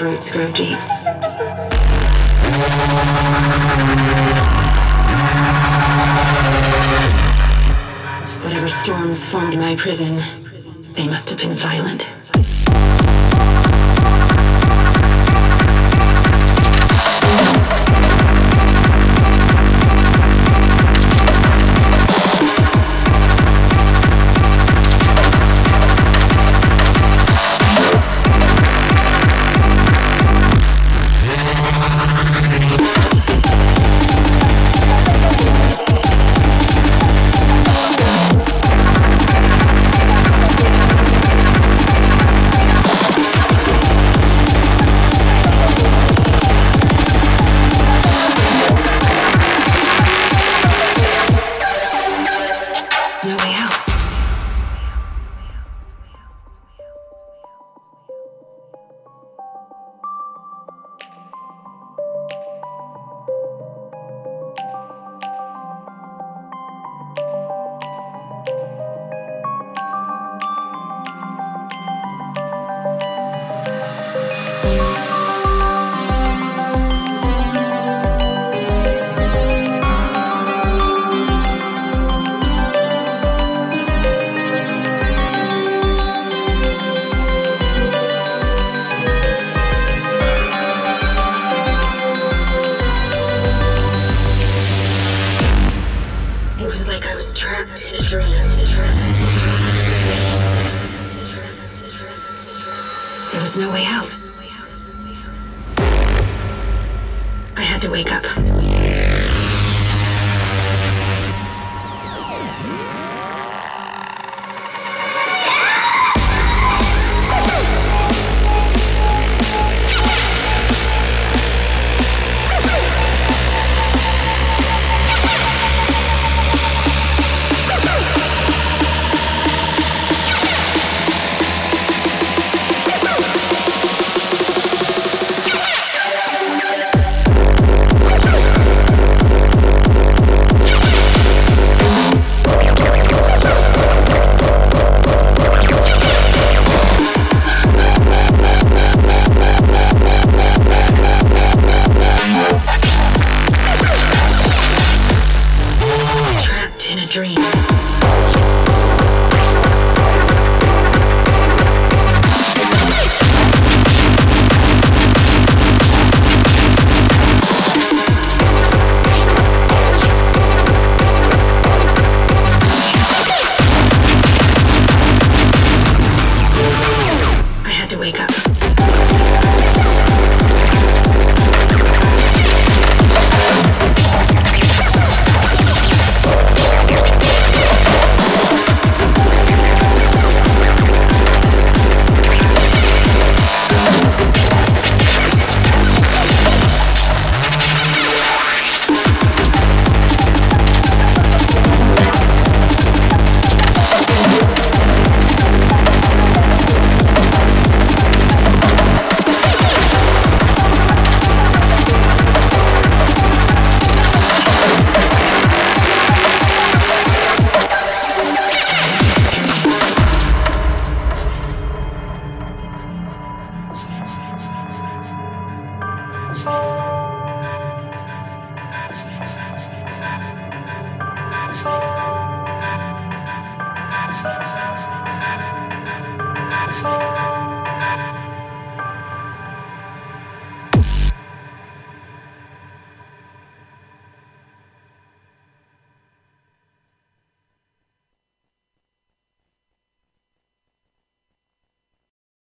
roots grow deep. Whatever storms formed my prison, they must have been violent. dream.